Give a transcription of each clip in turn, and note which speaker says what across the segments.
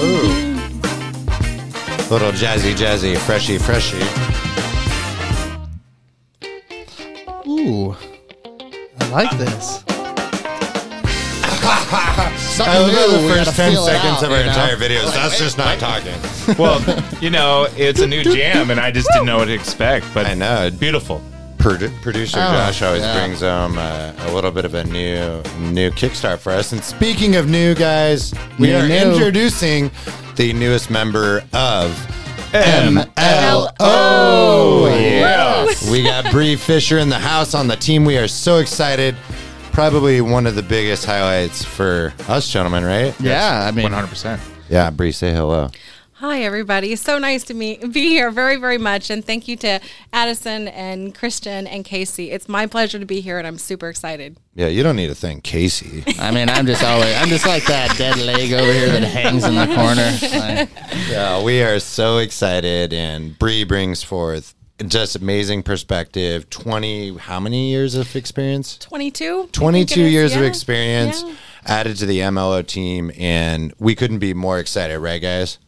Speaker 1: Ooh. Little jazzy, jazzy, freshy, freshy.
Speaker 2: Ooh, I like this. Something
Speaker 1: I love
Speaker 2: new,
Speaker 1: the first 10 seconds
Speaker 2: out,
Speaker 1: of our
Speaker 2: know?
Speaker 1: entire video. is That's just not talking.
Speaker 3: Well, you know, it's a new jam, and I just didn't know what to expect. But
Speaker 1: I know.
Speaker 3: beautiful.
Speaker 1: Produ- producer
Speaker 2: Oh,
Speaker 1: Josh always
Speaker 2: yeah.
Speaker 1: brings home uh, a little bit of a new new kickstart for us. And speaking of new guys, we
Speaker 2: New,
Speaker 1: are
Speaker 2: new.
Speaker 1: introducing the newest member of
Speaker 2: MLO.
Speaker 1: Oh
Speaker 3: Yeah.
Speaker 1: we got Brie Fisher in the house on the team. We are so excited. Probably one of the biggest highlights for us, gentlemen, right?
Speaker 2: Yeah, I mean,
Speaker 3: 100%.
Speaker 1: Yeah, Brie, say hello.
Speaker 4: Hi, everybody. So nice to meet, be here very, very much. And thank you to Addison and Christian and Casey. It's my pleasure to be here, and I'm super excited.
Speaker 1: Yeah, you don't need to thank Casey.
Speaker 2: I mean, I'm just always, I'm just like that dead leg over here that hangs in the corner. Like,
Speaker 1: Yeah, we are so excited, and Brie brings forth just amazing perspective. Twenty, how many years of experience?
Speaker 4: 22? I think
Speaker 1: Twenty-two
Speaker 4: is.
Speaker 1: years of experience
Speaker 4: Yeah.
Speaker 1: added to the MLO team, and we couldn't be more excited, right, guys?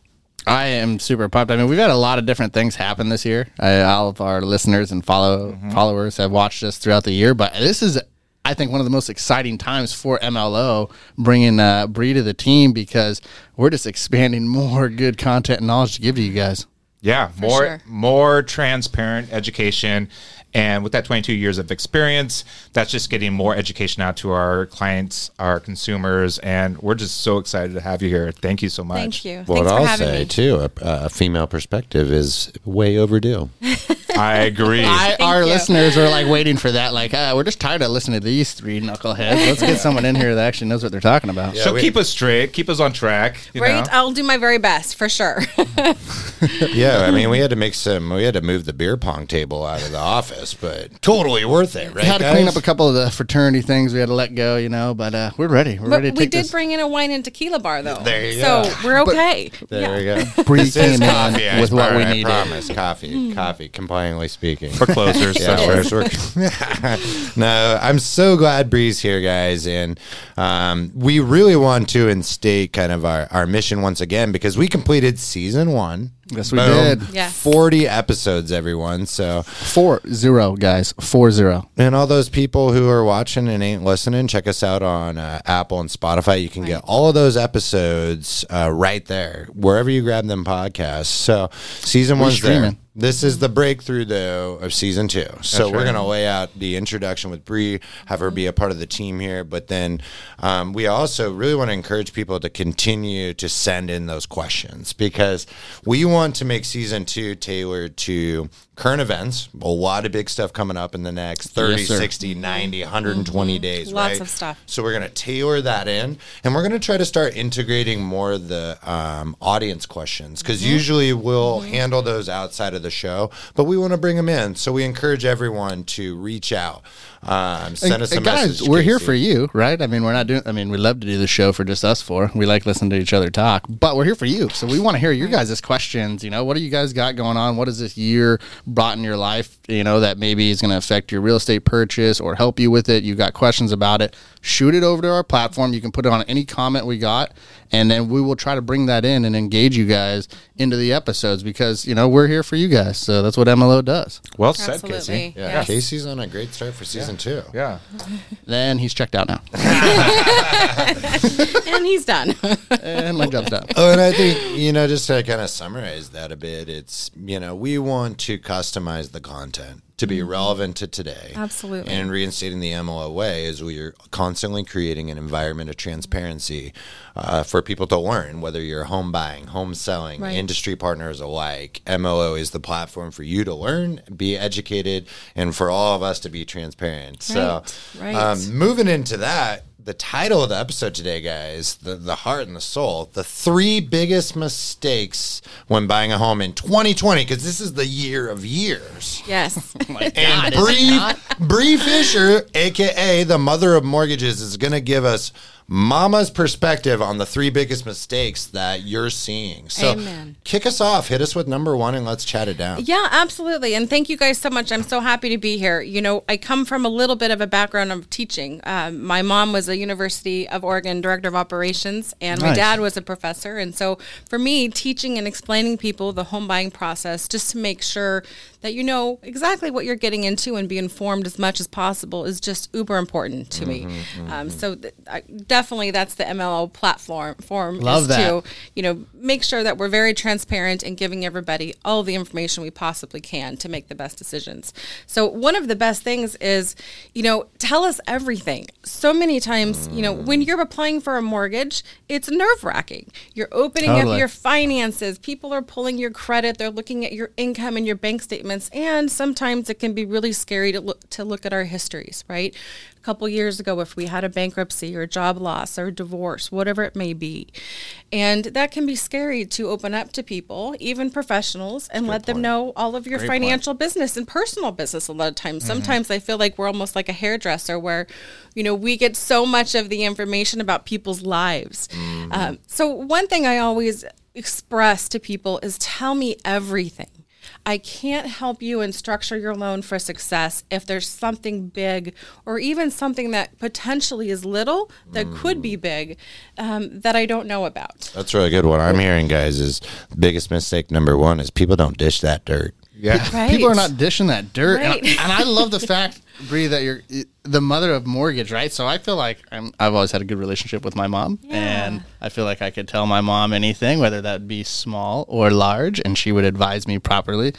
Speaker 2: I am super pumped. I mean, we've had a lot of different things happen this year. I, all of our listeners and follow followers have watched us throughout the year, but this is, I think, one of the most exciting times for MLO bringing uh, Brie to the team because we're just expanding more good content and knowledge to give to you guys.
Speaker 3: Yeah, more
Speaker 4: sure.
Speaker 3: more transparent education, and with that 22 years of experience, that's just getting more education out to our clients, our consumers, and we're just so excited to have you here. Thank you so much.
Speaker 4: Thank you.
Speaker 1: What
Speaker 4: Thanks for
Speaker 1: I'll
Speaker 4: having
Speaker 1: say
Speaker 4: me.
Speaker 1: too, a, a female perspective is way overdue.
Speaker 3: I agree.
Speaker 2: I, our
Speaker 4: you.
Speaker 2: listeners are like waiting for that. Like, uh, we're just tired of listening to these three knuckleheads. Let's get someone in here that actually knows what they're talking about.
Speaker 3: so
Speaker 1: we-
Speaker 3: keep us straight, keep us on track. You
Speaker 4: Great.
Speaker 3: know?
Speaker 4: I'll do my very best for sure.
Speaker 1: yeah, I mean, we had to make some. We had to move the beer pong table out of the office, but totally worth it, right?
Speaker 2: We had to clean up a couple of the fraternity things we had to let go, you know. But uh, we're ready. We're
Speaker 4: but
Speaker 2: ready to
Speaker 4: we
Speaker 2: take
Speaker 4: did
Speaker 2: this.
Speaker 4: bring in a wine and tequila bar, though.
Speaker 1: There you
Speaker 4: so
Speaker 1: go.
Speaker 4: we're okay.
Speaker 1: There
Speaker 4: Yeah.
Speaker 1: we go. Brie
Speaker 2: came in
Speaker 1: coffee, I
Speaker 2: with what we
Speaker 1: swear, I
Speaker 2: needed.
Speaker 1: promise, coffee, coffee. Compliantly speaking.
Speaker 3: We're closers.
Speaker 1: Yeah,
Speaker 3: that's
Speaker 1: we're-
Speaker 3: right.
Speaker 1: we're- no, I'm so glad Brie's here, guys, and um, we really want to instate kind of our, our mission once again because we completed season one.
Speaker 2: Yes, we did.
Speaker 4: Yes.
Speaker 1: Forty episodes, everyone. So,
Speaker 2: Four zero, guys. Four zero.
Speaker 1: and all those people who are watching and ain't listening, check us out on uh, Apple and Spotify. You can get all of those episodes uh, right there wherever you grab them podcasts. So, season one's there.
Speaker 2: streaming.
Speaker 1: This is the breakthrough, though, of season two. So we're
Speaker 3: right.
Speaker 1: going to lay out the introduction with Brie, have her be a part of the team here. But then um, we also really want to encourage people to continue to send in those questions because we want to make season two tailored to current events. A lot of big stuff coming up in the next 30,
Speaker 2: Yes,
Speaker 1: 60, 90, 120 days.
Speaker 4: Mm-hmm. Lots
Speaker 1: right?
Speaker 4: of stuff.
Speaker 1: So we're going to tailor that in, and we're going to try to start integrating more of the um, audience questions because
Speaker 4: Mm-hmm.
Speaker 1: usually we'll handle those outside of the show, but we want to bring them in. So we encourage everyone to reach out, um, send
Speaker 2: And-
Speaker 1: us a
Speaker 2: and guys,
Speaker 1: message.
Speaker 2: we're here for you, right? I mean, we're not doing. I mean, we love to do the show for just us four. We like listening to each other talk, but we're here for you. So we want to hear your guys' questions. You know, what do you guys got going on? What has this year brought in your life? You know, that maybe is going to affect your real estate purchase or help you with it. You got questions about it? Shoot it over to our platform. You can put it on any comment we got, and then we will try to bring that in and engage you guys into the episodes because you know we're here for you guys. So that's what MLO does.
Speaker 3: Well said,
Speaker 4: Absolutely.
Speaker 3: Casey.
Speaker 1: Yeah,
Speaker 4: Yes.
Speaker 1: Casey's on a great start for season two.
Speaker 3: Yeah.
Speaker 2: Then he's checked out now,
Speaker 4: and he's done.
Speaker 2: and my job's done.
Speaker 1: Oh, and I think, you know, just to kind of summarize that a bit, it's, you know, we want to customize the content to be relevant to today.
Speaker 4: Absolutely.
Speaker 1: And reinstating the MLO way is we are constantly creating an environment of transparency uh, for people to learn, whether you're home buying, home selling,
Speaker 4: Right.
Speaker 1: industry partners alike. MLO is the platform for you to learn, be educated, and for all of us to be transparent. So,
Speaker 4: Right, right.
Speaker 1: Um, moving into that, the title of the episode today, guys, the, the heart and the soul, the three biggest mistakes when buying a home in 2020, because this is the year of years.
Speaker 4: yes.
Speaker 1: And
Speaker 2: God, is Brie.
Speaker 1: Brie Fisher, aka the mother of mortgages, is going to give us mama's perspective on the three biggest mistakes that you're seeing. So
Speaker 4: Amen.
Speaker 1: kick us off, hit us with number one, and let's chat it down.
Speaker 4: Yeah, absolutely. And thank you guys so much. I'm so happy to be here. You know, I come from a little bit of a background of teaching. Um, my mom was a University of Oregon director of operations, and my dad was a professor. And so for me, teaching and explaining people the home buying process just to make sure that you know exactly what you're getting into and be informed as much as possible is just uber important to me. Um, so th- I, definitely that's the MLO platform form
Speaker 2: Love
Speaker 4: is
Speaker 2: that.
Speaker 4: to you know, make sure that we're very transparent and giving everybody all the information we possibly can to make the best decisions. So, one of the best things is, you know, tell us everything. So many times, you know, when you're applying for a mortgage, it's nerve wracking. You're opening
Speaker 2: Totally.
Speaker 4: up your finances, people are pulling your credit, they're looking at your income and your bank and sometimes it can be really scary to look, to look at our histories, right? A couple years ago, if we had a bankruptcy or a job loss or a divorce, whatever it may be. And that can be scary to open up to people, even professionals, and let them know all of your financial business and personal business a lot of times. Sometimes I feel like we're almost like a hairdresser where, you know, we get so much of the information about people's lives. Um, so, one thing I always express to people is tell me everything. I can't help you and structure your loan for success if there's something big or even something that potentially is little that could be big um, that I don't know about.
Speaker 1: That's really good. What I'm hearing, guys, is the biggest mistake number one is people don't dish that dirt.
Speaker 3: Yeah.
Speaker 4: Right.
Speaker 2: People are not dishing that dirt, and,
Speaker 4: Right.
Speaker 2: and I love the fact, Brie, that you're the mother of mortgage, right? So I feel like I'm, I've always had a good relationship with my mom, and I feel like I could tell my mom anything, whether that be small or large, and she would advise me properly.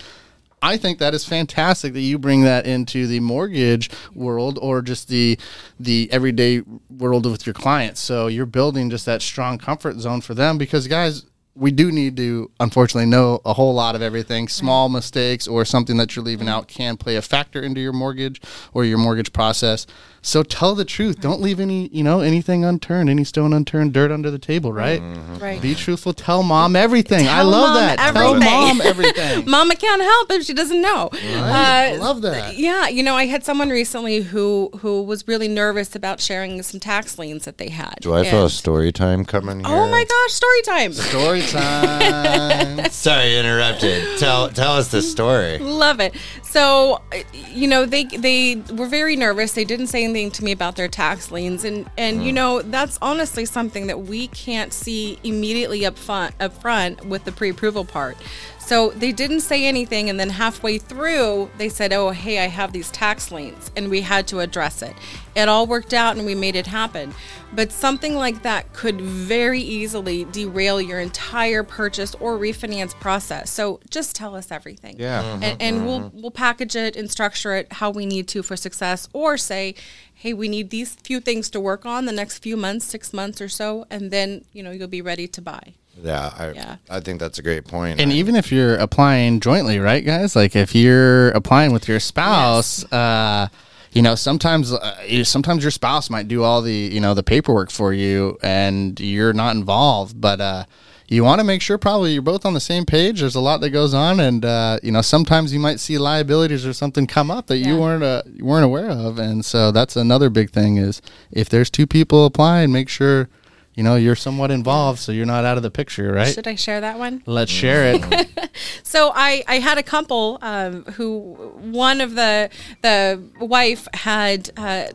Speaker 2: I think that is fantastic that you bring that into the mortgage world or just the the everyday world with your clients. So you're building just that strong comfort zone for them because guys, we do need to unfortunately know a whole lot of everything. Small mistakes or something that you're leaving out can play a factor into your mortgage or your mortgage process. So tell the truth. Don't leave any, you know, anything unturned, any stone unturned, dirt under the table, right?
Speaker 4: Right.
Speaker 2: Be truthful. Tell mom everything. I love
Speaker 4: mom
Speaker 2: that. Tell mom everything.
Speaker 4: Mama can't help if she doesn't know.
Speaker 2: Right.
Speaker 4: Uh,
Speaker 2: Love that.
Speaker 4: Yeah, you know, I had someone recently who who was really nervous about sharing some tax liens that they had.
Speaker 1: Do I feel a story time coming here?
Speaker 4: Oh my gosh, story time.
Speaker 2: Story time.
Speaker 1: Sorry, interrupted. tell tell us the story.
Speaker 4: Love it. So, you know, they they were very nervous. They didn't say anything to me about their tax liens, and and you mm. know that's honestly something that we can't see immediately up front up front with the pre-approval part. So they didn't say anything, and then halfway through, they said, "Oh, hey, I have these tax liens," and we had to address it. It all worked out, and we made it happen. But something like that could very easily derail your entire purchase or refinance process. So just tell us everything
Speaker 3: Yeah.
Speaker 4: and, and we'll mm-hmm. we'll package it and structure it how we need to for success or say hey we need these few things to work on the next few months six months or so and then you know you'll be ready to buy
Speaker 1: Yeah, I
Speaker 4: Yeah.
Speaker 1: I think that's a great point.
Speaker 2: And
Speaker 1: I-
Speaker 2: even if you're applying jointly, right, guys? Like if you're applying with your spouse, uh, you know, sometimes uh, you- sometimes your spouse might do all the you know the paperwork for you, and you're not involved. But uh, you want to make sure probably you're both on the same page. There's a lot that goes on, and uh, you know sometimes you might see liabilities or something come up that you weren't uh, you weren't aware of, and so that's another big thing is if there's two people applying, make sure. You know, you're somewhat involved, so you're not out of the picture, right?
Speaker 4: should i share that one
Speaker 2: Let's share it.
Speaker 4: so I, I had a couple um, who one of the the wife had uh,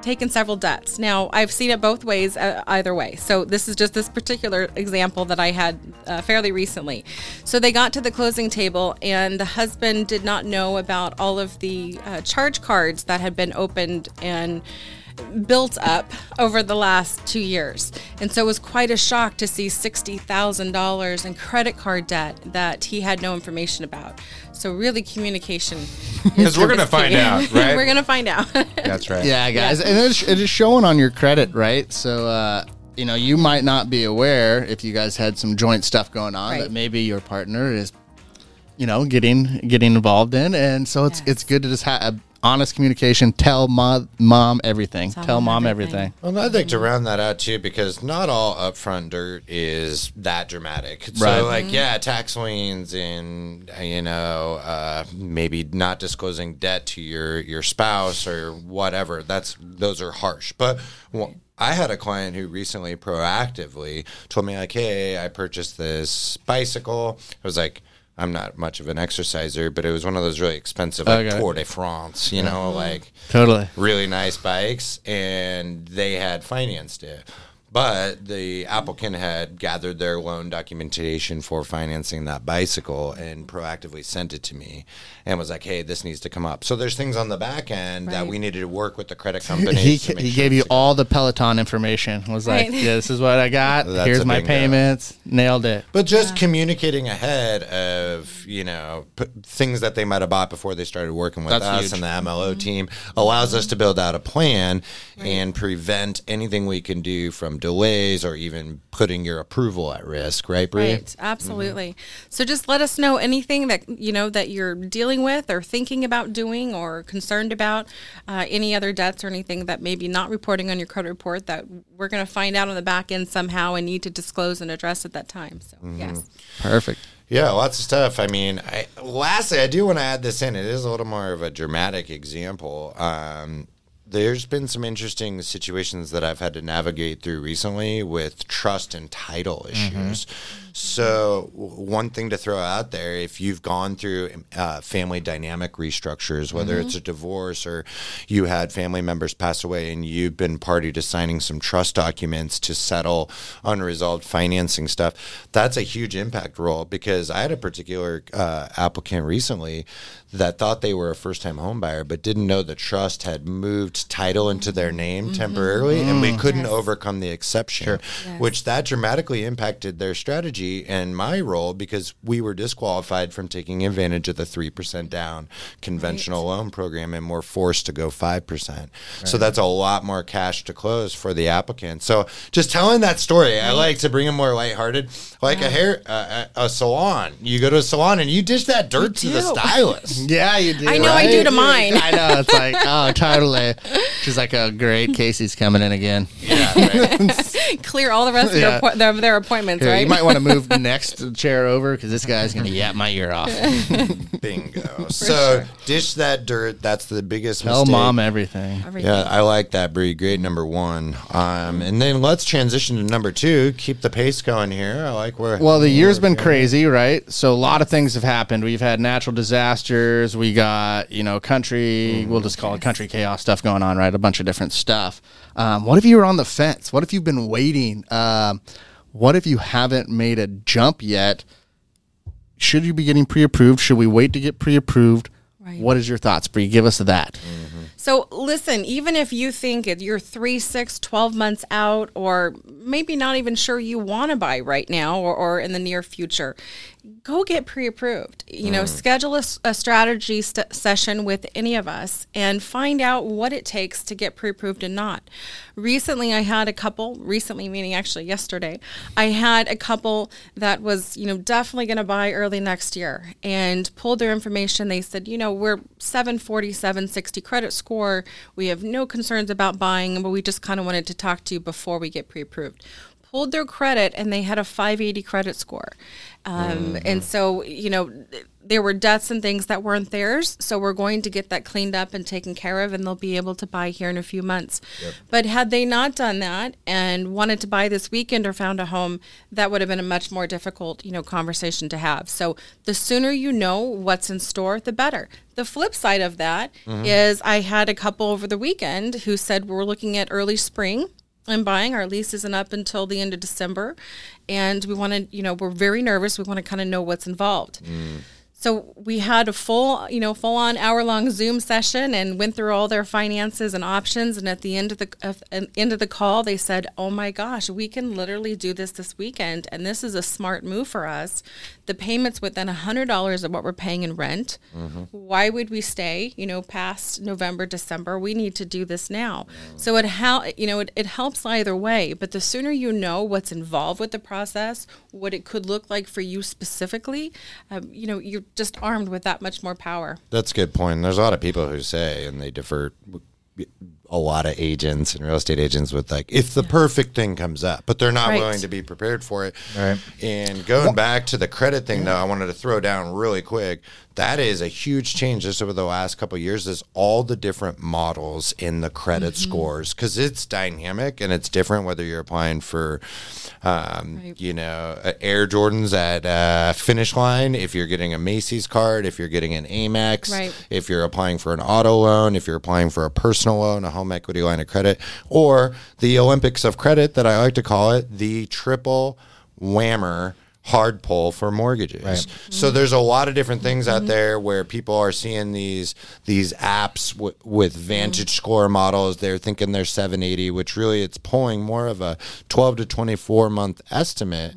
Speaker 4: taken several debts. Now I've seen it both ways, uh, either way. So this is just this particular example that I had uh, fairly recently. So they got to the closing table, and the husband did not know about all of the uh, charge cards that had been opened and built up over the last two years. And so it was quite a shock to see $60,000 in credit card debt that he had no information about. So, really, communication.
Speaker 3: Because we're gonna find out, right?
Speaker 4: we're going to find out.
Speaker 3: That's right.
Speaker 2: Yeah, guys, and it's, it is showing on your credit, right? So, uh, you know, you might not be aware if you guys had some joint stuff going on
Speaker 4: Right.
Speaker 2: that maybe your partner is, you know, getting getting involved in, and so it's
Speaker 4: Yes.
Speaker 2: it's good to just have honest communication. Tell mom mom everything.
Speaker 4: Tell
Speaker 2: Tell,
Speaker 4: mom
Speaker 2: mom
Speaker 4: everything.
Speaker 2: everything.
Speaker 1: Well, I'd like to round that out too, because not all upfront dirt is that dramatic.
Speaker 2: Right.
Speaker 1: So, like, yeah, tax liens and you know, uh, maybe not disclosing debt to your your spouse or whatever. That's those are harsh. But well, I had a client who recently proactively told me like, "Hey, I purchased this bicycle." I was like, "I'm not much of an exerciser, but it was one of those really expensive like
Speaker 2: Okay.
Speaker 1: Tour de France, you know, mm-hmm. like
Speaker 2: Totally.
Speaker 1: really nice bikes, and they had financed it." But the applicant had gathered their loan documentation for financing that bicycle and proactively sent it to me and was like, hey, this needs to come up. So there's things on the back end that we needed to work with the credit company.
Speaker 2: He, he gave you all the Peloton information. Was like,
Speaker 4: Right.
Speaker 2: yeah, this is what I got.
Speaker 1: That's
Speaker 2: Here's my payments. Nailed it.
Speaker 1: But just communicating ahead of you know p- things that they might have bought before they started working with
Speaker 2: That's
Speaker 1: us
Speaker 2: huge.
Speaker 1: and the MLO mm-hmm. team allows us to build out a plan and prevent anything we can do from delays or even putting your approval at risk. Right, Brie?
Speaker 4: Right, absolutely. So just let us know anything that you know that you're dealing with or thinking about doing or concerned about uh, any other debts or anything that maybe not reporting on your credit report that we're going to find out on the back end somehow and need to disclose and address at that time. So yes,
Speaker 2: Perfect.
Speaker 1: Yeah, lots of stuff. I mean, I, lastly, I do want to add this in. It is a little more of a dramatic example. Um, there's been some interesting situations that I've had to navigate through recently with trust and title issues. So, one thing to throw out there if you've gone through uh, family dynamic restructures, whether it's a divorce or you had family members pass away and you've been party to signing some trust documents to settle unresolved financing stuff, that's a huge impact role because I had a particular uh, applicant recently that thought they were a first time homebuyer but didn't know the trust had moved title into their name mm-hmm. temporarily and we mm. couldn't
Speaker 4: Yes.
Speaker 1: overcome the exception
Speaker 4: Yes.
Speaker 1: which that dramatically impacted their strategy and my role because we were disqualified from taking advantage of the 3% down conventional loan program and were forced to go 5% so that's a lot more cash to close for the applicant so just telling that story i like to bring it more lighthearted like a hair uh, a a salon you go to a salon and you dish that dirt to the stylist
Speaker 2: Yeah, you do.
Speaker 4: I know I do to mine.
Speaker 2: I know. It's like, oh, totally. She's like, oh, great. Casey's coming in again.
Speaker 1: yeah right.
Speaker 4: clear all the rest
Speaker 2: Yeah.
Speaker 4: of their, appo- their, their appointments,
Speaker 2: Here,
Speaker 4: right?
Speaker 2: You might want to move the next chair over because this guy's going to yap my ear off.
Speaker 1: bingo so dish that dirt that's the biggest
Speaker 2: Tell
Speaker 1: mistake.
Speaker 2: mom everything.
Speaker 4: Everything.
Speaker 1: Yeah, I like that, Brie. Great number one. Um, and then let's transition to number two. Keep the pace going here. I like where.
Speaker 2: Well, the year's been
Speaker 1: where-
Speaker 2: crazy, right? So a lot of things have happened. We've had natural disasters. We got, you know, country, we'll just call it country chaos stuff going on, right? A bunch of different stuff. Um, what if you were on the fence? What if you've been waiting? Um, what if you haven't made a jump yet? Should you be getting pre approved? Should we wait to get pre approved?
Speaker 4: Right.
Speaker 2: What is your thoughts, Brie? Give us that.
Speaker 4: So listen, even if you think you're three, six, 12 months out, or maybe not even sure you want to buy right now or, or in the near future, go get pre-approved. You know, mm. schedule a strategy st- session with any of us and find out what it takes to get pre-approved and not. Recently, I had a couple. Recently, meaning actually yesterday, I had a couple that was you know definitely going to buy early next year and pulled their information. They said, you know, we're 740, 760 credit score. We have no concerns about buying, but we just kind of wanted to talk to you before we get pre-approved pulled their credit and they had a 580 credit score. Um, And so, you know, there were debts and things that weren't theirs. So we're going to get that cleaned up and taken care of, and they'll be able to buy here in a few months. But had they not done that and wanted to buy this weekend or found a home, that would have been a much more difficult, you know, conversation to have. So the sooner you know what's in store, the better. The flip side of that is I had a couple over the weekend who said we're looking at early spring and buying. Our lease isn't up until the end of December, and we want to, you know, we're very nervous. We want to kind of know what's involved. Mm. So we had a full, you know, full on hour long Zoom session and went through all their finances and options. And at the end of the uh, end of the call, they said, "Oh my gosh, we can literally do this this weekend, and this is a smart move for us. The payments within a hundred dollars of what we're paying in rent. Why would we stay, you know, past November, December? We need to do this now. So it how you know it, it helps either way. But the sooner you know what's involved with the process, what it could look like for you specifically, um, you know, you're just armed with that much more power.
Speaker 1: That's a good point. There's a lot of people who say, and they defer a lot of agents and real estate agents with like, if the perfect thing comes up, but they're not
Speaker 4: Right.
Speaker 1: willing to be prepared for it.
Speaker 3: Right.
Speaker 1: And going back to the credit thing, though, I wanted to throw down really quick that is a huge change just over the last couple of years is all the different models in the credit
Speaker 4: Mm-hmm.
Speaker 1: scores because it's dynamic and it's different whether you're applying for um,
Speaker 4: Right.
Speaker 1: you know air jordans at uh, finish line if you're getting a macy's card if you're getting an amex
Speaker 4: Right.
Speaker 1: if you're applying for an auto loan if you're applying for a personal loan a home equity line of credit or the olympics of credit that i like to call it the triple whammer hard pull for mortgages.
Speaker 3: Right.
Speaker 1: So mm-hmm. there's a lot of different things out mm-hmm. there where people are seeing these these apps w- with mm-hmm. Vantage score models. They're thinking they're 780, which really it's pulling more of a 12 to 24 month estimate.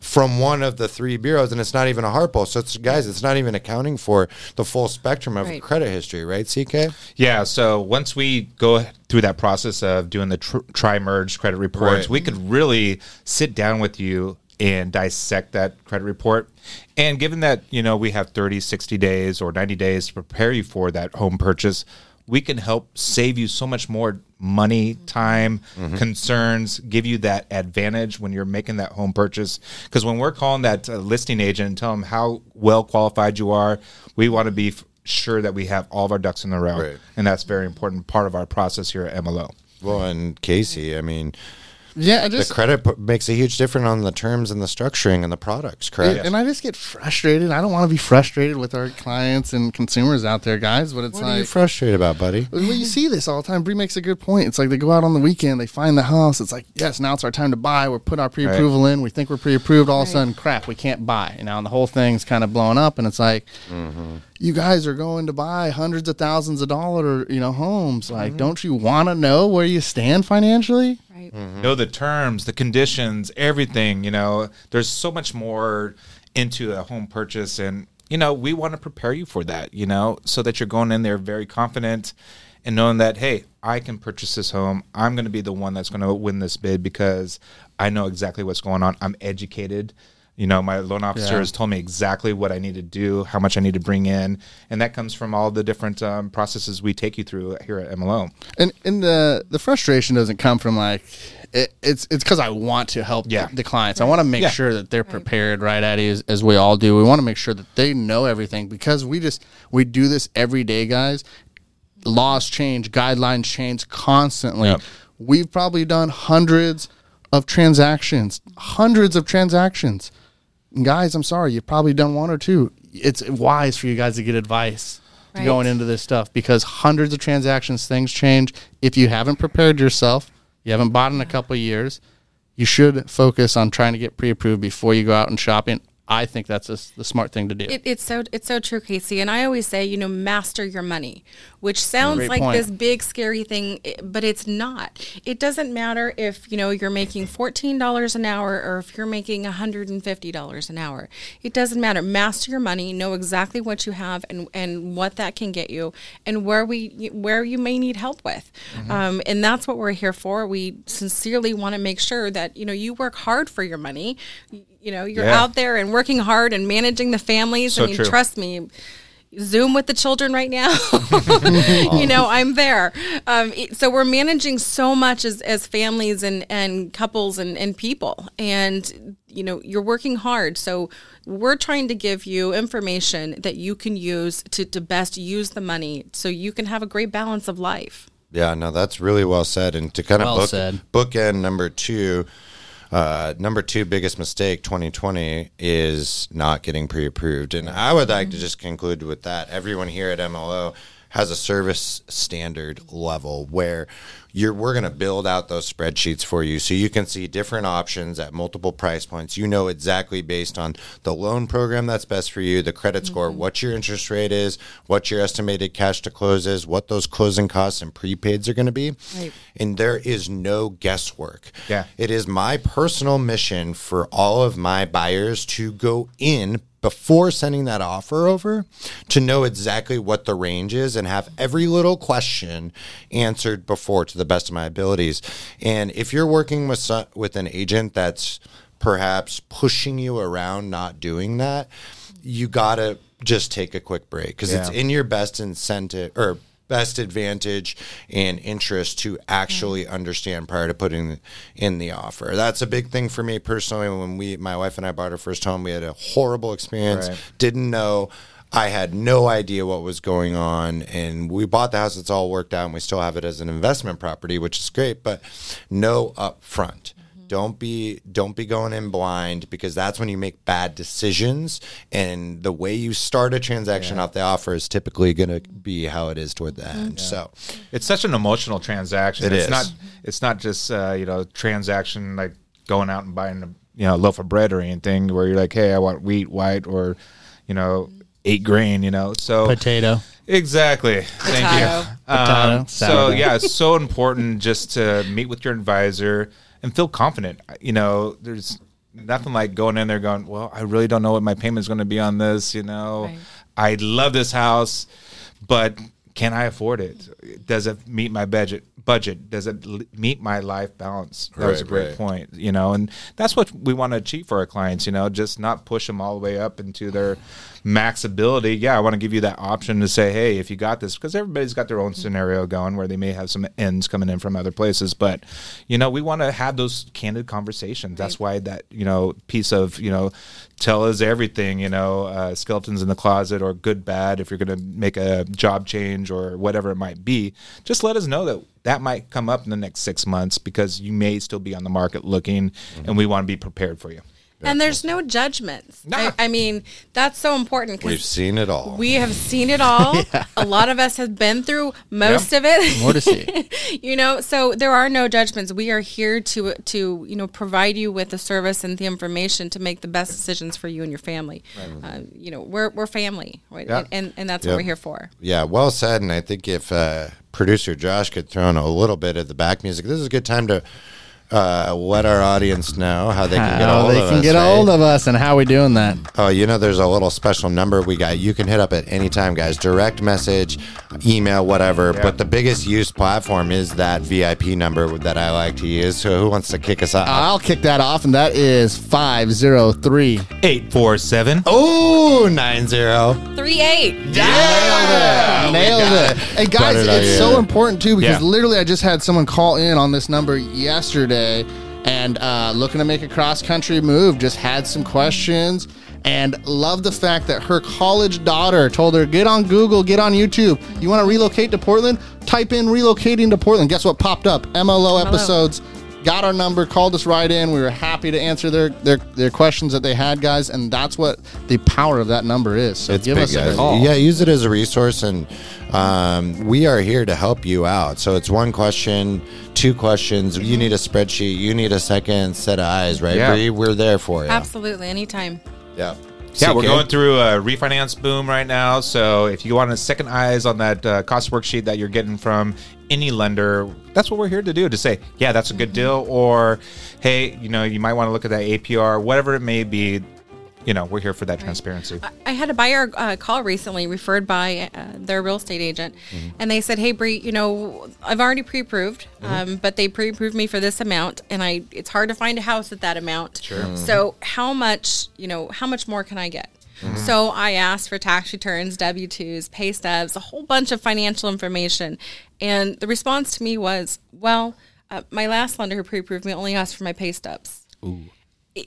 Speaker 1: From one of the three bureaus, and it's not even a hard pull. So, it's guys, it's not even accounting for the full spectrum of
Speaker 4: Right.
Speaker 1: credit history, right? CK.
Speaker 3: Yeah. So once we go through that process of doing the tr- tri-merge credit reports,
Speaker 1: Right.
Speaker 3: we could really sit down with you and dissect that credit report. And given that, you know, we have 30, 60 days or 90 days to prepare you for that home purchase, we can help save you so much more money, time, concerns, give you that advantage when you're making that home purchase. Because when we're calling that uh, listing agent and tell them how well qualified you are, we want to be f- sure that we have all of our ducks in the row.
Speaker 1: Right.
Speaker 3: And that's very important part of our process here at MLO.
Speaker 1: Well, and Casey, I mean,
Speaker 2: Yeah, I just the
Speaker 1: credit p- makes a huge difference on the terms and the structuring and the products, correct?
Speaker 2: and I just get frustrated. I don't want to be frustrated with our clients and consumers out there, guys. But it's
Speaker 1: What are you frustrated about, buddy?
Speaker 2: Well, you see this all the time. Brie makes a good point. It's like they go out on the weekend, they find the house. It's like, yes, now it's our time to buy. We're put our pre-approval in. We think we're pre-approved. All of a sudden, crap, we can't buy. And now the whole thing's kind of blowing up. And it's like,
Speaker 1: Mm-hmm.
Speaker 2: you guys are going to buy hundreds of thousands of dollar, you know, homes.
Speaker 1: Mm-hmm.
Speaker 2: Like, don't you want to know where you stand financially?
Speaker 4: Right.
Speaker 3: know the terms, the conditions, everything. You know, there's so much more into a home purchase, and you know, we want to prepare you for that. You know, so that you're going in there very confident and knowing that, hey, I can purchase this home. I'm going to be the one that's going to win this bid because I know exactly what's going on. I'm educated. You know, my loan officer
Speaker 2: Yeah.
Speaker 3: has told me exactly what I need to do, how much I need to bring in, and that comes from all the different um, processes we take you through here at MLO.
Speaker 2: And and the the frustration doesn't come from like it, it's it's because I want to help
Speaker 3: Yeah.
Speaker 2: the, the clients. I want to make
Speaker 3: Yeah.
Speaker 2: sure that they're prepared, right, Addie, as, as we all do. We want to make sure that they know everything because we just we do this every day, guys. Laws change, guidelines change constantly.
Speaker 3: Yep.
Speaker 2: We've probably done hundreds of transactions, hundreds of transactions. Guys, I'm sorry, you've probably done one or two. It's wise for you guys to get advice
Speaker 4: Right.
Speaker 2: going into this stuff because hundreds of transactions, things change. If you haven't prepared yourself, you haven't bought in a couple of years, you should focus on trying to get pre-approved before you go out and shopping. I think that's a, the smart thing to do.
Speaker 4: It, it's so it's so true, Casey. And I always say, you know, master your money, which sounds like
Speaker 2: point.
Speaker 4: this big scary thing, but it's not. It doesn't matter if you know you're making fourteen dollars an hour or if you're making hundred and fifty dollars an hour. It doesn't matter. Master your money. Know exactly what you have and and what that can get you, and where we where you may need help with. Um, and that's what we're here for. We sincerely want to make sure that you know you work hard for your money. You know, you're
Speaker 3: Yeah.
Speaker 4: out there and working hard and managing the families.
Speaker 3: So
Speaker 4: I mean,
Speaker 3: true.
Speaker 4: trust me. Zoom with the children right now. you know, I'm there. Um, so we're managing so much as, as families and, and couples and, and people. And, you know, you're working hard. So we're trying to give you information that you can use to, to best use the money so you can have a great balance of life.
Speaker 1: Yeah, no, that's really well said. And to kind of
Speaker 2: Well
Speaker 1: book,
Speaker 2: said.
Speaker 1: bookend number two, uh, number two biggest mistake 2020 is not getting pre-approved. And I would like to just conclude with that. Everyone here at MLO has a service standard level where you're we're going to build out those spreadsheets for you so you can see different options at multiple price points you know exactly based on the loan program that's best for you the credit score mm-hmm. what your interest rate is what your estimated cash to close is what those closing costs and prepaids are going to be
Speaker 4: Right.
Speaker 1: and there is no guesswork
Speaker 3: Yeah.
Speaker 1: it is my personal mission for all of my buyers to go in before sending that offer over to know exactly what the range is and have every little question answered before to the best of my abilities. And if you're working with with an agent that's perhaps pushing you around not doing that, you got to just take a quick break because it's in your best incentive or best advantage and interest to actually mm-hmm. understand prior to putting in the offer. That's a big thing for me personally. When we, my wife and I bought our first home, we had a horrible experience.
Speaker 3: Right.
Speaker 1: Didn't know I had no idea what was going on, and we bought the house. It's all worked out, and we still have it as an investment property, which is great. But no upfront. Mm-hmm. Don't be don't be going in blind because that's when you make bad decisions. And the way you start a transaction off the offer is typically going to be how it is toward the mm-hmm. end. So
Speaker 3: it's such an emotional transaction.
Speaker 1: It
Speaker 3: it's
Speaker 1: is.
Speaker 3: not. It's not just uh, you know transaction like going out and buying a you know loaf of bread or anything where you're like, hey, I want wheat, white, or you know eight grain. You know, so
Speaker 2: Potato.
Speaker 3: Exactly. Thank
Speaker 4: Potato.
Speaker 3: you.
Speaker 2: Potato,
Speaker 3: Um, so yeah, it's so important just to meet with your advisor and feel confident. You know, there's nothing like going in there going, "Well, I really don't know what my payment's going to be on this." You know,
Speaker 4: Right.
Speaker 3: I love this house, but can I afford it? Does it meet my budget? Budget? Does it l- meet my life balance? That was a great
Speaker 1: right.
Speaker 3: point. You know, and that's what we want to achieve for our clients. You know, just not push them all the way up into their max ability. Yeah, I want to give you that option to say, hey, if you got this, because everybody's got their own scenario going where they may have some ends coming in from other places. But, you know, we want to have those candid conversations. That's why that, you know, piece of, you know, tell us everything, you know, uh, skeletons in the closet or good, bad, if you're going to make a job change or whatever it might be, just let us know that that might come up in the next six months because you may still be on the market looking and we want to be prepared for you.
Speaker 4: And there's no judgments.
Speaker 3: Nah.
Speaker 4: I, I mean, that's so important
Speaker 1: we've seen it all.
Speaker 4: we have seen it all. A lot of us have been through most of it.
Speaker 2: More to see.
Speaker 4: you know, so there are no judgments. We are here to to you know provide you with the service and the information to make the best decisions for you and your family. Uh, you know, we're we're family, right?
Speaker 3: Yeah.
Speaker 4: And, and and that's
Speaker 1: Yep.
Speaker 4: what we're here for.
Speaker 1: Yeah, well said. And I think if uh, producer Josh could throw in a little bit of the back music, this is a good time to uh, let our audience know how they can get
Speaker 2: How
Speaker 1: hold
Speaker 2: they
Speaker 1: of
Speaker 2: can
Speaker 1: us.
Speaker 2: get a
Speaker 1: right?
Speaker 2: hold of us and how we doing that.
Speaker 1: Oh, you know, there's a little special number we got. You can hit up at any time, guys. Direct message, email, whatever.
Speaker 3: Yeah.
Speaker 1: But the biggest used platform is that VIP number that I like to use. So who wants to kick us off?
Speaker 2: I'll kick that off, and that is 503.
Speaker 3: 847
Speaker 1: oh, nine zero.
Speaker 4: Three eight.
Speaker 2: Nailed it. Hey guys,
Speaker 1: Better not
Speaker 2: it's so
Speaker 1: it.
Speaker 2: important too because
Speaker 3: Yeah.
Speaker 2: literally I just had someone call in on this number yesterday and uh, looking to make a cross country move. Just had some questions and love the fact that her college daughter told her get on Google, get on YouTube. You want to relocate to Portland? Type in relocating to Portland. Guess what popped up? MLO episodes. Got our number, called us right in. We were happy to answer their their, their questions that they had, guys, and that's what the power of that number is. So
Speaker 1: It's
Speaker 2: give
Speaker 1: big,
Speaker 2: us
Speaker 1: guys.
Speaker 2: a call.
Speaker 1: Yeah, use it as a resource, and um, we are here to help you out. So it's one question, two questions. You need a spreadsheet. You need a second set of eyes, right?
Speaker 3: Yeah.
Speaker 1: Brie? We're there for you.
Speaker 4: Absolutely, anytime.
Speaker 1: Yeah.
Speaker 3: Yeah, we're going through a refinance boom right now. So if you want a second eyes on that uh, cost worksheet that you're getting from any lender, that's what we're here to do to say, yeah, that's a good deal. Or, hey, you know, you might want to look at that APR, whatever it may be. You know, we're here for that transparency.
Speaker 4: I had a buyer uh, call recently, referred by uh, their real estate agent, and they said, "Hey, Brie, you know, I've already pre-approved, um, but they pre-approved me for this amount, and I it's hard to find a house at that amount. Sure. So how much, you know, how much more can I get?" So I asked for tax returns, W twos, pay stubs, a whole bunch of financial information, and the response to me was, "Well, uh, my last lender who pre-approved me only asked for my pay stubs."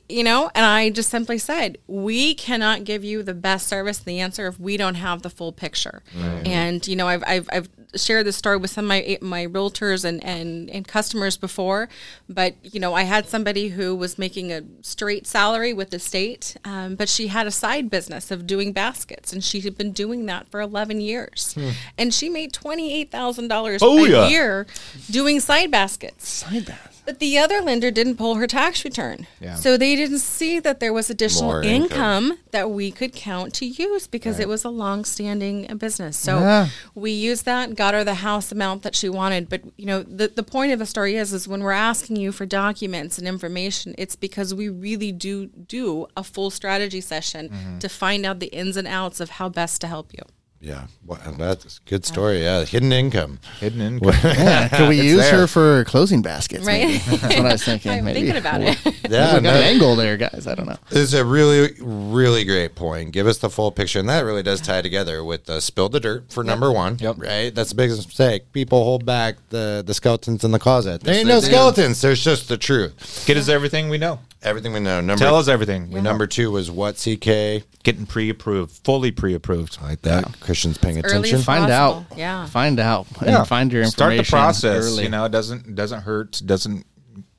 Speaker 4: You know and i just simply said we cannot give you the best service. The answer if we don't have the full picture. And you know I've, I've, I've shared this story with some of my my realtors and, and and customers before. But you know i had somebody who was making a straight salary with the state um, but she had a side business of doing baskets and she had been doing that for 11 years. And she made $28000
Speaker 3: Oh,
Speaker 4: a
Speaker 3: yeah.
Speaker 4: year doing side baskets.
Speaker 2: Side bath.
Speaker 4: But the other lender didn't pull her tax return.
Speaker 3: Yeah.
Speaker 4: So they didn't see that there was additional income.
Speaker 1: income.
Speaker 4: that we could count to use because it was a long-standing business. So
Speaker 2: Yeah.
Speaker 4: we used that, got her the house amount that she wanted. But you know, the, the point of the story is is when we're asking you for documents and information, it's because we really do do a full strategy session
Speaker 1: Mm-hmm.
Speaker 4: to find out the ins and outs of how best to help you.
Speaker 1: Yeah. Well, that's a good story. Yeah. Hidden income.
Speaker 3: Hidden income.
Speaker 2: Yeah, could we use
Speaker 3: there.
Speaker 2: her for closing baskets?
Speaker 4: Right.
Speaker 2: maybe? That's what I was thinking.
Speaker 4: I'm
Speaker 2: maybe.
Speaker 4: thinking about it.
Speaker 1: Yeah.
Speaker 2: we got
Speaker 1: no,
Speaker 2: an angle there, guys. I don't know.
Speaker 1: It's a really, really great point. Give us the full picture. And that really does tie together with the spill the dirt for number one.
Speaker 3: Yep.
Speaker 1: Right? That's the biggest mistake. People hold back the, the skeletons in the closet. There ain't no
Speaker 2: do.
Speaker 1: skeletons. There's just the truth.
Speaker 3: Get us everything we know.
Speaker 1: everything we know. Number
Speaker 3: Tell us everything. We.
Speaker 1: Number two was what CK
Speaker 3: Getting pre-approved, fully pre-approved.
Speaker 1: like that. Christian's paying
Speaker 4: Early
Speaker 1: attention.
Speaker 4: as
Speaker 2: Find out.
Speaker 4: Yeah.
Speaker 2: Find out. And find your information.
Speaker 3: Start the process.
Speaker 2: early.
Speaker 3: You know, it doesn't it doesn't hurt. Doesn't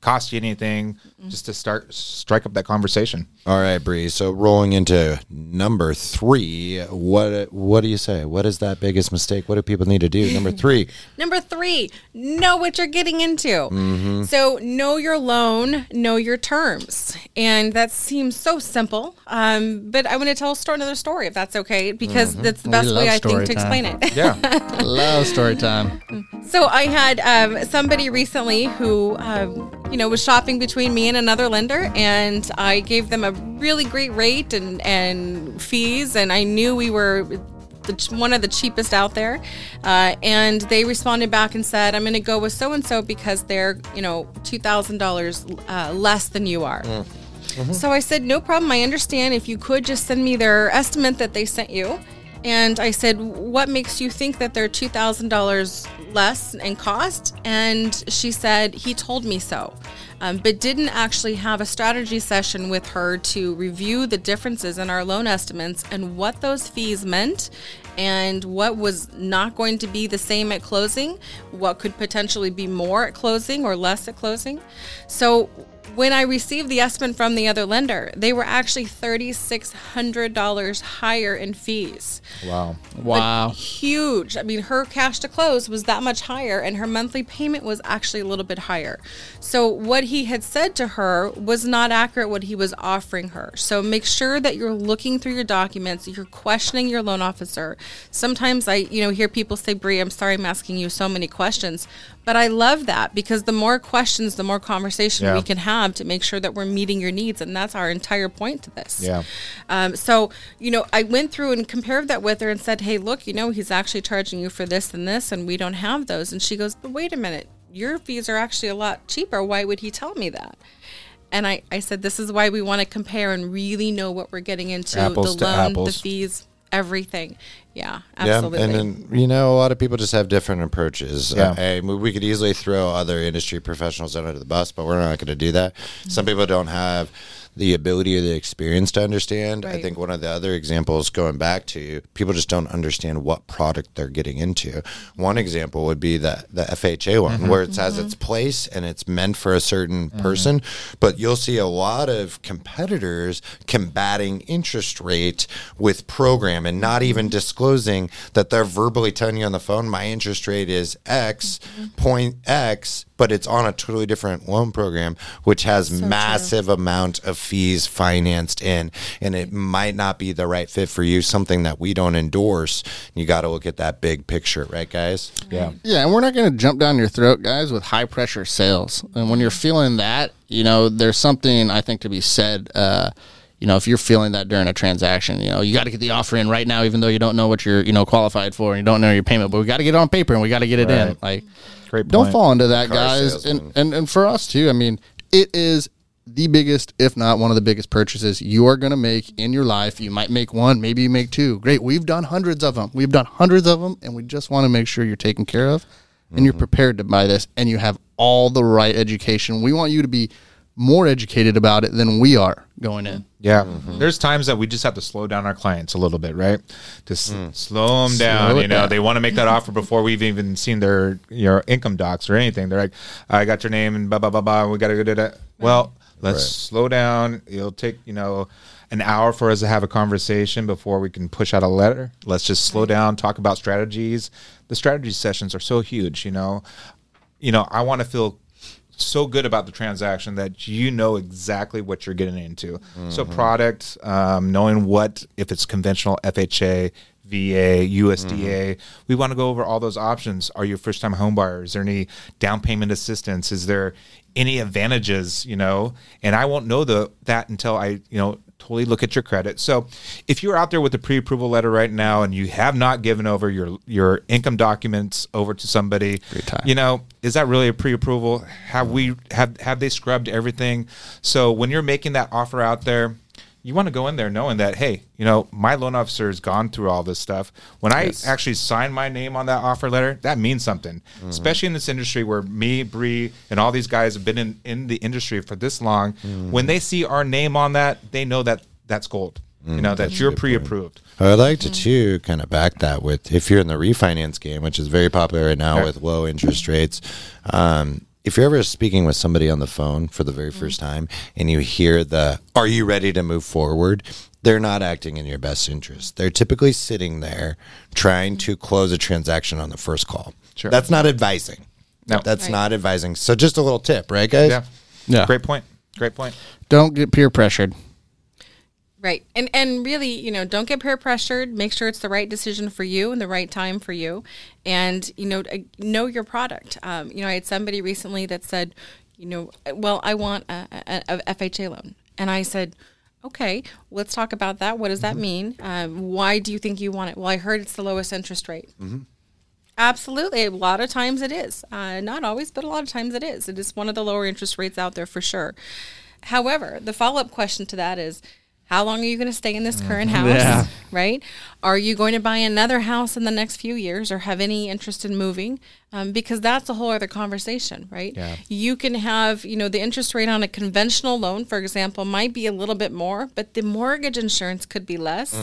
Speaker 3: cost you anything. Just to start strike up that conversation.
Speaker 1: All right, Brie. So rolling into number three, what what do you say? What is that biggest mistake? What do people need to do? Number three.
Speaker 4: Number three, know what you're getting into.
Speaker 1: Mm-hmm.
Speaker 4: So, know your loan, know your terms. And that seems so simple. Um, but I want to tell a story, another story, if that's okay, because that's the best way I
Speaker 2: story
Speaker 4: think to
Speaker 2: time.
Speaker 4: explain it.
Speaker 3: Yeah.
Speaker 2: Love story time.
Speaker 4: So I had um, somebody recently who, um, you know, was shopping between me and another lender, and I gave them a really great rate and and fees, and I knew we were. The, one of the cheapest out there, uh, and they responded back and said, "I'm going to go with so and so because they're, you know, two thousand dollars uh, less than you are." So I said, no problem. I understand. If you could just send me their estimate that they sent you. And I said, what makes you think that they're $2,000 less in cost? And she said, he told me so. Um, but didn't actually have a strategy session with her to review the differences in our loan estimates and what those fees meant and what was not going to be the same at closing, what could potentially be more at closing or less at closing. So when I received the estimate from the other lender, they were actually $3,600 higher in fees.
Speaker 3: Wow.
Speaker 2: Wow.
Speaker 4: Huge. I mean, her cash to close was that much higher, and her monthly payment was actually a little bit higher. So, what he had said to her was not accurate what he was offering her. So, make sure that you're looking through your documents, you're questioning your loan officer. Sometimes I, you know, hear people say, Brie, I'm sorry I'm asking you so many questions. But I love that because the more questions, the more conversation
Speaker 3: Yeah.
Speaker 4: we can have to make sure that we're meeting your needs. And that's our entire point to this.
Speaker 3: Yeah.
Speaker 4: Um, so, you know, I went through and compared that with her and said, hey, look, you know, he's actually charging you for this and this, and we don't have those. And she goes, but wait a minute, your fees are actually a lot cheaper. Why would he tell me that? And I, I said, this is why we want to compare and really know what we're getting into
Speaker 3: Apples
Speaker 4: the loan, the fees, everything. Yeah, absolutely.
Speaker 1: Yeah, and then you know a lot of people just have different approaches.
Speaker 3: Yeah.
Speaker 1: Uh, and we- we could easily throw other industry professionals under the bus, but we're not going to do that. Some people don't have the ability or the experience to understand. I think one of the other examples going back to people just don't understand what product they're getting into. One example would be the the FHA one mm-hmm. where it has mm-hmm. its place and it's meant for a certain mm-hmm. person, but you'll see a lot of competitors combating interest rate with program and not even disclosing that they're verbally telling you on the phone my interest rate is X point X but it's on a totally different loan program which has massive amount of fees financed in and it might not be the right fit for you something that we don't endorse you got to look at that big picture right guys
Speaker 3: Yeah.
Speaker 2: Yeah, and we're not going to jump down your throat, guys, with high pressure sales. And when you're feeling that, you know, there's something I think to be said. Uh, you know, if you're feeling that during a transaction, you know, you got to get the offer in right now, even though you don't know what you're, you know, qualified for and you don't know your payment. But we got to get it on paper and we got to get it in. Like,
Speaker 3: Great
Speaker 2: don't
Speaker 3: point.
Speaker 2: fall into that,
Speaker 1: Car
Speaker 2: guys. And, and and for us too. I mean, it is the biggest, if not one of the biggest purchases you are going to make in your life. You might make one, maybe you make two. Great, we've done hundreds of them. We've done hundreds of them, and we just want to make sure you're taken care of and you're mm-hmm. prepared to buy this, and you have all the right education. We want you to be more educated about it than we are going in.
Speaker 3: Yeah. Mm-hmm. There's times that we just have to slow down our clients a little bit, right? Just mm. slow them down.
Speaker 2: Slow it
Speaker 3: you know,
Speaker 2: down.
Speaker 3: they want to make that offer before we've even seen their your income docs or anything. They're like, I got your name and blah blah blah blah. We got to go do that. Well, let's slow down. It'll take you know an hour for us to have a conversation before we can push out a letter. Let's just slow down, talk about strategies. The strategy sessions are so huge. You know, you know, I want to feel so good about the transaction that you know exactly what you're getting into. So product, um, knowing what if it's conventional FHA, VA, USDA, we want to go over all those options. Are you a first time home buyer? Is there any down payment assistance? Is there any advantages? You know, and I won't know the that until I you know totally look at your credit. So if you're out there with a pre-approval letter right now and you have not given over your your income documents over to somebody, you know, is that really a pre-approval? Have we have have they scrubbed everything? So when you're making that offer out there, you want to go in there knowing that, hey, you know, my loan officer has gone through all this stuff. When I actually sign my name on that offer letter, that means something,
Speaker 1: Mm-hmm.
Speaker 3: especially in this industry where me, Brie, and all these guys have been in, in the industry for this long.
Speaker 1: Mm-hmm.
Speaker 3: When they see our name on that, they know that that's gold. You know, that you're pre approved.
Speaker 1: I'd like to too kind of back that with if you're in the refinance game, which is very popular right now
Speaker 3: Okay.
Speaker 1: with low interest rates. Um, if you're ever speaking with somebody on the phone for the very mm-hmm. first time and you hear the "Are you ready to move forward?" They're not acting in your best interest. They're typically sitting there trying to mm-hmm. close a transaction on the first call.
Speaker 3: Sure.
Speaker 1: That's not advising.
Speaker 3: No.
Speaker 1: that's
Speaker 4: Right.
Speaker 1: not advising. So just a little tip, right, guys?
Speaker 3: Yeah.
Speaker 2: Yeah.
Speaker 3: Great point. Great point.
Speaker 2: Don't get peer pressured.
Speaker 4: Right. And and really, you know, don't get peer pressured. Make sure it's the right decision for you and the right time for you. And, you know, uh, know your product. Um, you know, I had somebody recently that said, you know, well, I want a, a, a FHA loan. And I said, okay, let's talk about that. What does that mean? Um, why do you think you want it? Well, I heard it's the lowest interest rate. Absolutely. A lot of times it is. Uh, not always, but a lot of times it is. It is one of the lower interest rates out there for sure. However, the follow up question to that is how long are you going to stay in this current house?
Speaker 2: Yeah.
Speaker 4: Right? Are you going to buy another house in the next few years or have any interest in moving? Um, because that's a whole other conversation, right?
Speaker 3: Yeah.
Speaker 4: You can have, you know, the interest rate on a conventional loan, for example, might be a little bit more, but the mortgage insurance could be less.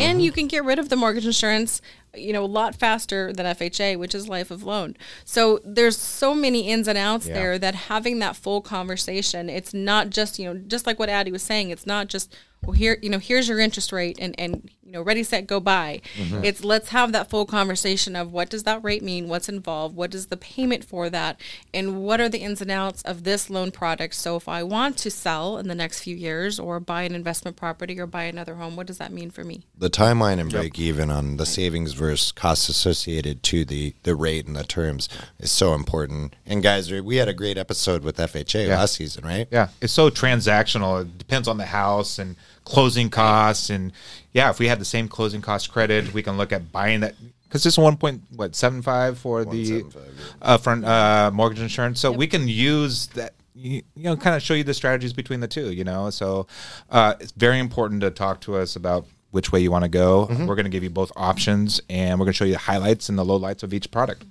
Speaker 4: And mm-hmm. you can get rid of the mortgage insurance, you know, a lot faster than FHA, which is life of loan. So there's so many ins and outs
Speaker 3: Yeah.
Speaker 4: there that having that full conversation, it's not just, you know, just like what Addie was saying, it's not just, well, here, you know, here's your interest rate and, and you know, ready, set, go buy. Mm-hmm. It's let's have that full conversation of what does that rate mean? What's involved? What is the payment for that? And what are the ins and outs of this loan product? So if I want to sell in the next few years or buy an investment property or buy another home, what does that mean for me?
Speaker 1: The timeline and break even on the savings versus costs associated to the the rate and the terms is so important. And guys, we had a great episode with FHA
Speaker 3: Yeah.
Speaker 1: last season, right?
Speaker 3: Yeah, it's so transactional. It depends on the house and closing costs, and yeah, if we had the same closing cost credit, we can look at buying that because it's one point what seven five for the
Speaker 1: 1.75,
Speaker 3: upfront uh, mortgage insurance. So we can use that. You, you know, kind of show you the strategies between the two. You know, so uh, it's very important to talk to us about which way you want to go. We're going to give you both options, and we're going to show you the highlights and the lowlights of each product.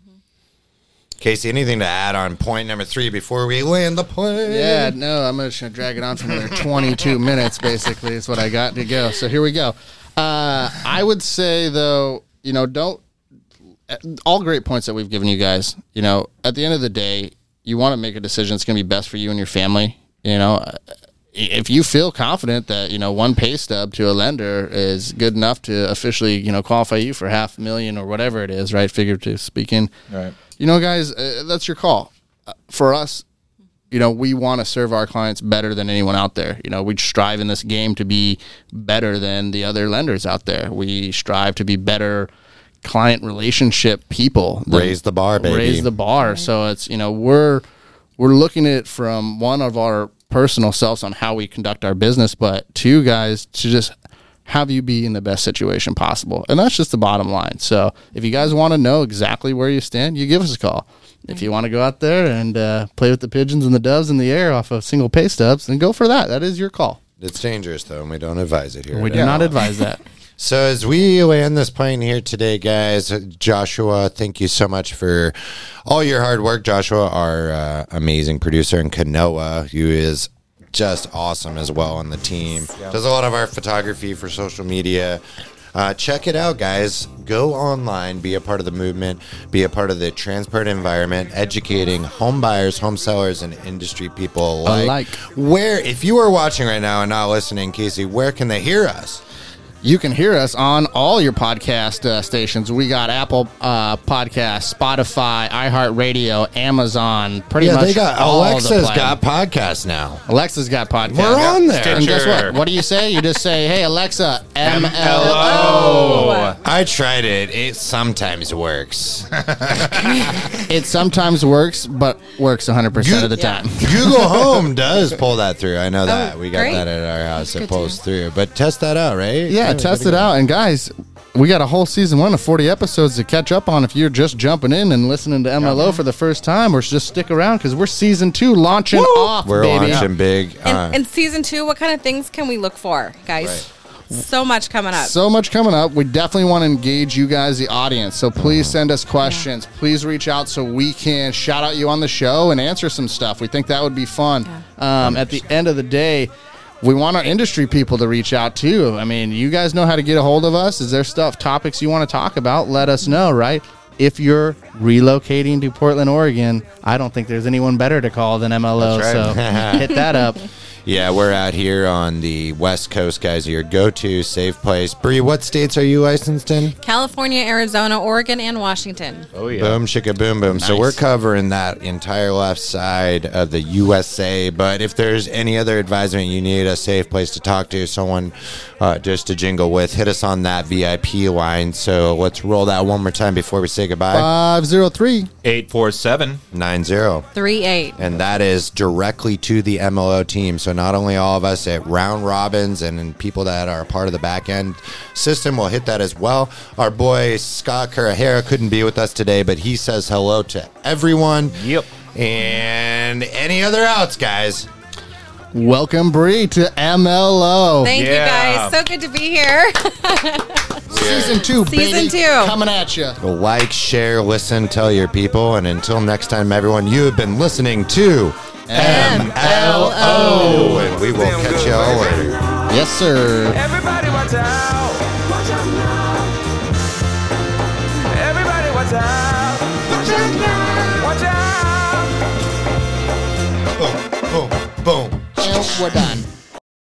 Speaker 1: Casey, anything to add on point number three before we land the plane?
Speaker 2: Yeah, no, I'm just gonna drag it on for another 22 minutes. Basically, is what I got to go. So here we go. Uh, I would say though, you know, don't all great points that we've given you guys. You know, at the end of the day, you want to make a decision that's going to be best for you and your family. You know, uh, if you feel confident that you know one pay stub to a lender is good enough to officially you know qualify you for half a million or whatever it is, right? Figuratively speaking,
Speaker 3: Right.
Speaker 2: you know, guys, uh, that's your call. Uh, for us, you know, we want to serve our clients better than anyone out there. You know, we strive in this game to be better than the other lenders out there. We strive to be better client relationship people.
Speaker 1: Raise the bar, baby.
Speaker 2: Raise the bar. So it's you know we're we're looking at it from one of our personal selves on how we conduct our business, but to you guys to just have you be in the best situation possible, and that's just the bottom line. So if you guys want to know exactly where you stand, you give us a call. If you want to go out there and uh, play with the pigeons and the doves in the air off of single pay stubs, then go for that. That is your call.
Speaker 1: It's dangerous though, and we don't advise it here.
Speaker 2: We do not advise that.
Speaker 1: So as we land this plane here today, guys, Joshua, thank you so much for all your hard work. Joshua, our uh, amazing producer, and Kanoa, who is just awesome as well on the team, does a lot of our photography for social media. Uh, check it out, guys. Go online, be a part of the movement, be a part of the transparent environment, educating home buyers, home sellers, and industry people alike.
Speaker 2: Alike.
Speaker 1: Where, if you are watching right now and not listening, Casey, where can they hear us?
Speaker 2: You can hear us on all your podcast uh, stations. We got Apple uh, Podcast, Spotify, iHeartRadio, Amazon. Pretty
Speaker 1: Yeah,
Speaker 2: much
Speaker 1: they got
Speaker 2: all the
Speaker 1: Alexa's
Speaker 2: play-
Speaker 1: got podcasts now.
Speaker 2: Alexa's got podcast.
Speaker 1: We're on there.
Speaker 2: And guess what? What do you say? You just say, "Hey Alexa, MLO."
Speaker 3: Hello.
Speaker 1: I tried it. It sometimes works.
Speaker 2: It sometimes works, but works 100 percent of the
Speaker 4: Yeah.
Speaker 2: time.
Speaker 1: Google Home does pull that through. I know that.
Speaker 4: Oh,
Speaker 1: we got
Speaker 4: great.
Speaker 1: that at our house.
Speaker 4: That's
Speaker 1: it
Speaker 4: good to
Speaker 1: pulls through. But test that out, right?
Speaker 2: Yeah, test it out. And guys, we got a whole season one of 40 episodes to catch up on if you're just jumping in and listening to MLO for the first time, or just stick around because we're season two launching off,
Speaker 1: We're
Speaker 2: baby.
Speaker 1: launching big.
Speaker 4: And,
Speaker 1: uh,
Speaker 4: and season two, what kind of things can we look for, guys? So much coming up.
Speaker 2: So much coming up. We definitely want to engage you guys, the audience. So please send us questions. Please reach out so we can shout out you on the show and answer some stuff. We think that would be fun. Um, at the end of the day, we want our industry people to reach out too. I mean, you guys know how to get a hold of us. Is there stuff, topics you want to talk about? Let us know, right? If you're relocating to Portland, Oregon, I don't think there's anyone better to call than MLO.
Speaker 1: That's
Speaker 2: So hit that up.
Speaker 1: Yeah, we're out here on the West Coast, guys. Your go-to safe place. Brie, what states are you licensed in?
Speaker 4: California, Arizona, Oregon, and Washington.
Speaker 3: Oh yeah.
Speaker 1: Boom, shika, boom, boom. So we're covering that entire left side of the USA. But if there's any other advisement you need, a safe place to talk to, someone uh, just to jingle with, hit us on that VIP line. So let's roll that one more time before we say goodbye.
Speaker 2: 503.
Speaker 3: Eight four seven.
Speaker 1: Nine zero.
Speaker 4: 3 8.
Speaker 1: And that is directly to the MLO team. So not only all of us at round robins and, and people that are part of the back end system will hit that as well. Our boy Scott Carahera couldn't be with us today, but he says hello to everyone.
Speaker 3: Yep.
Speaker 1: And any other outs, guys.
Speaker 2: Welcome, Brie, to MLO.
Speaker 4: Thank
Speaker 3: Yeah.
Speaker 4: you guys. So good to be here.
Speaker 2: Season two,
Speaker 4: Season
Speaker 2: baby.
Speaker 4: two.
Speaker 2: Coming at you.
Speaker 1: Like, share, listen, tell your people. And until next time, everyone, you have been listening to MLO. And we will catch you all later.
Speaker 2: Yes, sir.
Speaker 5: Everybody watch out. Watch out now. Everybody watch out. Watch out now. Watch out.
Speaker 1: Boom, boom, boom.
Speaker 2: And we're done.